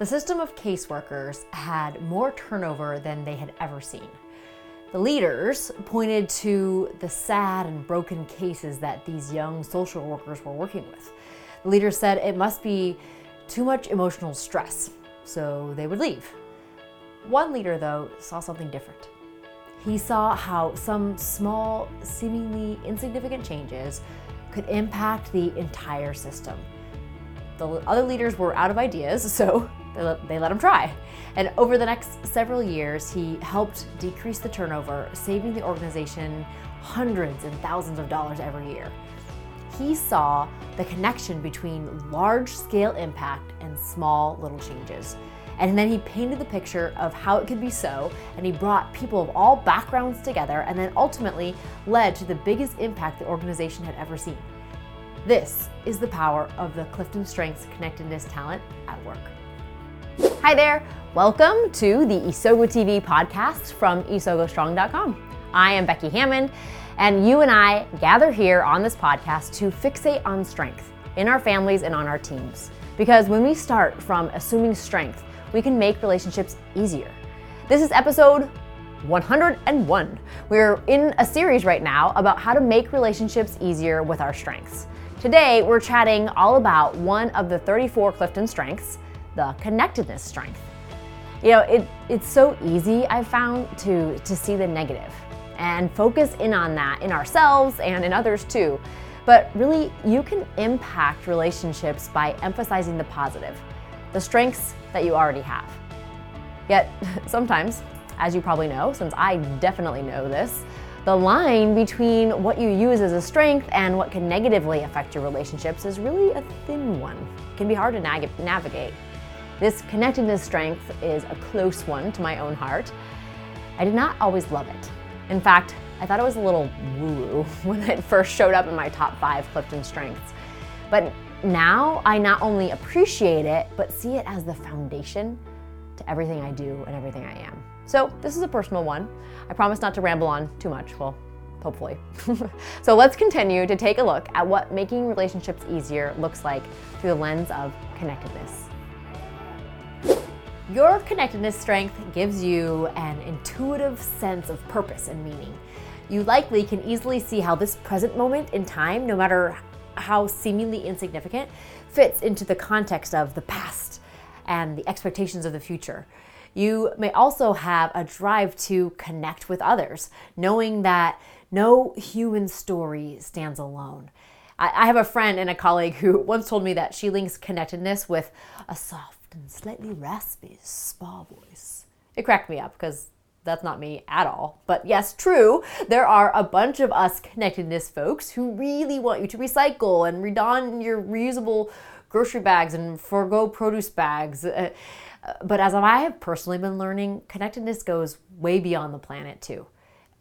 The system of caseworkers had more turnover than they had ever seen. The leaders pointed to the sad and broken cases that these young social workers were working with. The leaders said it must be too much emotional stress, so they would leave. One leader, though, saw something different. He saw how some small, seemingly insignificant changes could impact the entire system. The other leaders were out of ideas, so they let, they let him try. And over the next several years, he helped decrease the turnover, saving the organization hundreds and thousands of dollars every year. He saw the connection between large scale impact and small little changes. And then he painted the picture of how it could be so, and he brought people of all backgrounds together, and then ultimately led to the biggest impact the organization had ever seen. This is the power of the Clifton Strengths Connectedness Talent at Work. Hi there, welcome to the Isogo TV podcast from isogostrong.com. I am Becky Hammond, and you and I gather here on this podcast to fixate on strength in our families and on our teams. Because when we start from assuming strength, we can make relationships easier. This is episode 101. We're in a series right now about how to make relationships easier with our strengths. Today, we're chatting all about one of the 34 Clifton strengths, the connectedness strength. You know, it, it's so easy, I've found, to, to see the negative and focus in on that in ourselves and in others too. But really, you can impact relationships by emphasizing the positive the strengths that you already have. Yet, sometimes, as you probably know, since I definitely know this, the line between what you use as a strength and what can negatively affect your relationships is really a thin one. It can be hard to navigate. This connectedness strength is a close one to my own heart. I did not always love it. In fact, I thought it was a little woo woo when it first showed up in my top five Clifton strengths. But now I not only appreciate it, but see it as the foundation to everything I do and everything I am. So, this is a personal one. I promise not to ramble on too much. Well, hopefully. so, let's continue to take a look at what making relationships easier looks like through the lens of connectedness. Your connectedness strength gives you an intuitive sense of purpose and meaning. You likely can easily see how this present moment in time, no matter how seemingly insignificant fits into the context of the past and the expectations of the future. You may also have a drive to connect with others, knowing that no human story stands alone. I, have a friend and a colleague who once told me that she links connectedness with a soft and slightly raspy spa voice. It cracked me up because that's not me at all. But yes, true, there are a bunch of us connectedness folks who really want you to recycle and redon your reusable grocery bags and forego produce bags. Uh, but as I have personally been learning, connectedness goes way beyond the planet too.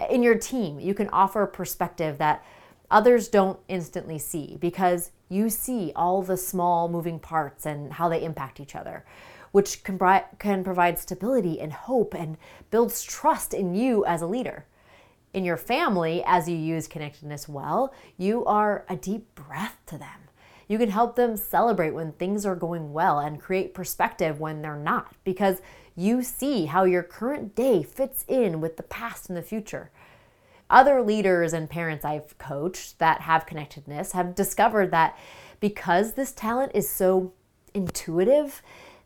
In your team, you can offer a perspective that others don't instantly see because you see all the small moving parts and how they impact each other which can, can provide stability and hope and builds trust in you as a leader. In your family, as you use connectedness well, you are a deep breath to them. You can help them celebrate when things are going well and create perspective when they're not because you see how your current day fits in with the past and the future. Other leaders and parents I've coached that have connectedness have discovered that because this talent is so intuitive,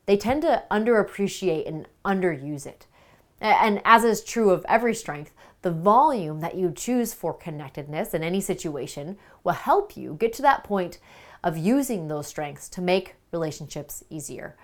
they tend to underappreciate and underuse it. And as is true of every strength, the volume that you choose for connectedness in any situation will help you get to that point of using those strengths to make relationships easier.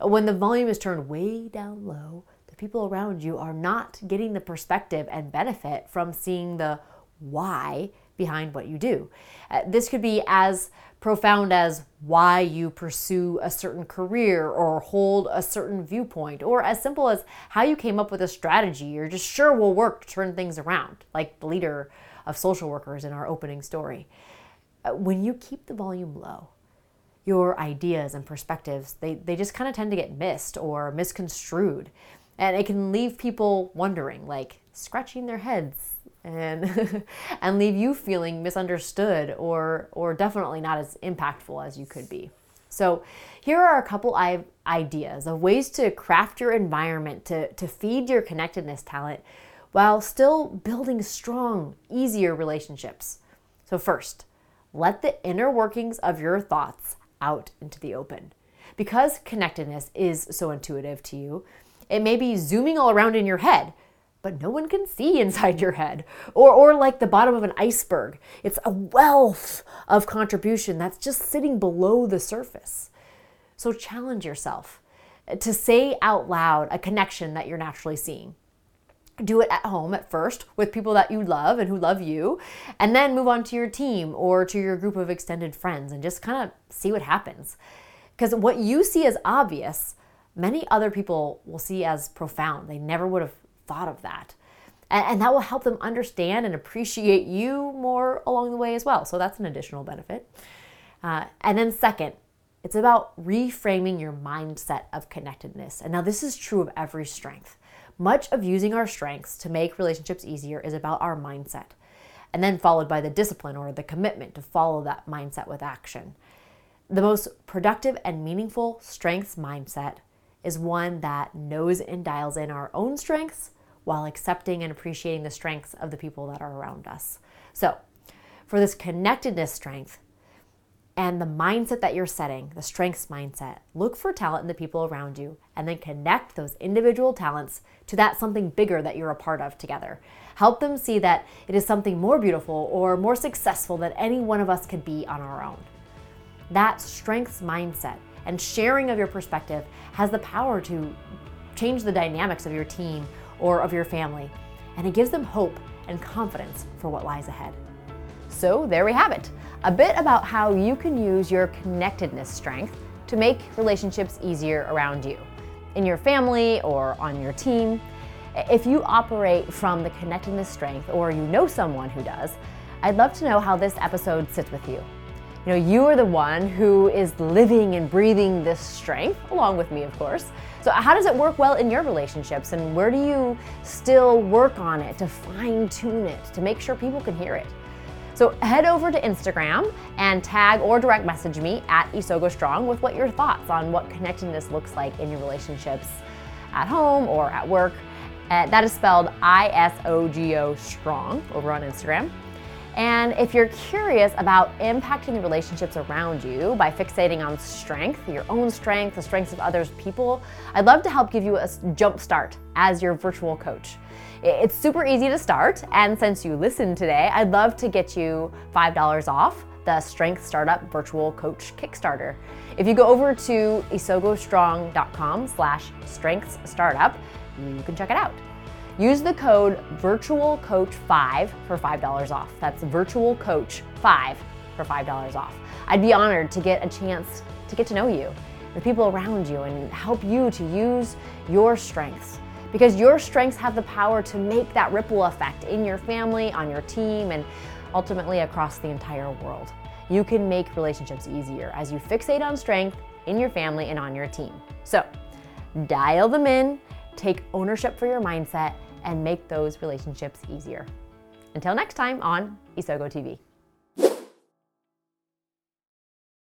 When the volume is turned way down low, the people around you are not getting the perspective and benefit from seeing the why behind what you do. Uh, this could be as profound as why you pursue a certain career or hold a certain viewpoint, or as simple as how you came up with a strategy you're just sure will work to turn things around, like the leader of social workers in our opening story. Uh, when you keep the volume low, your ideas and perspectives, they, they just kind of tend to get missed or misconstrued. And it can leave people wondering, like scratching their heads and and leave you feeling misunderstood or or definitely not as impactful as you could be. So, here are a couple ideas of ways to craft your environment to, to feed your connectedness talent while still building strong, easier relationships. So, first, let the inner workings of your thoughts out into the open. Because connectedness is so intuitive to you, it may be zooming all around in your head, but no one can see inside your head. Or, or like the bottom of an iceberg, it's a wealth of contribution that's just sitting below the surface. So challenge yourself to say out loud a connection that you're naturally seeing. Do it at home at first with people that you love and who love you, and then move on to your team or to your group of extended friends and just kind of see what happens. Because what you see as obvious, many other people will see as profound. They never would have thought of that. And, and that will help them understand and appreciate you more along the way as well. So that's an additional benefit. Uh, and then, second, it's about reframing your mindset of connectedness. And now, this is true of every strength. Much of using our strengths to make relationships easier is about our mindset, and then followed by the discipline or the commitment to follow that mindset with action. The most productive and meaningful strengths mindset is one that knows and dials in our own strengths while accepting and appreciating the strengths of the people that are around us. So, for this connectedness strength, and the mindset that you're setting, the strengths mindset, look for talent in the people around you and then connect those individual talents to that something bigger that you're a part of together. Help them see that it is something more beautiful or more successful than any one of us could be on our own. That strengths mindset and sharing of your perspective has the power to change the dynamics of your team or of your family, and it gives them hope and confidence for what lies ahead. So, there we have it a bit about how you can use your connectedness strength to make relationships easier around you, in your family or on your team. If you operate from the connectedness strength or you know someone who does, I'd love to know how this episode sits with you. You know, you are the one who is living and breathing this strength, along with me, of course. So, how does it work well in your relationships, and where do you still work on it to fine tune it to make sure people can hear it? So head over to Instagram and tag or direct message me at Isogo Strong with what your thoughts on what connectedness looks like in your relationships at home or at work. Uh, that is spelled I S O G O Strong over on Instagram. And if you're curious about impacting the relationships around you by fixating on strength, your own strength, the strengths of others people, I'd love to help give you a jump start as your virtual coach. It's super easy to start, and since you listened today, I'd love to get you $5 off the Strength Startup Virtual Coach Kickstarter. If you go over to isogostrong.com slash you can check it out. Use the code VirtualCoach5 for $5 off. That's VirtualCoach5 for $5 off. I'd be honored to get a chance to get to know you, the people around you, and help you to use your strengths because your strengths have the power to make that ripple effect in your family, on your team, and ultimately across the entire world. You can make relationships easier as you fixate on strength in your family and on your team. So, dial them in, take ownership for your mindset, and make those relationships easier. Until next time on Isogo TV.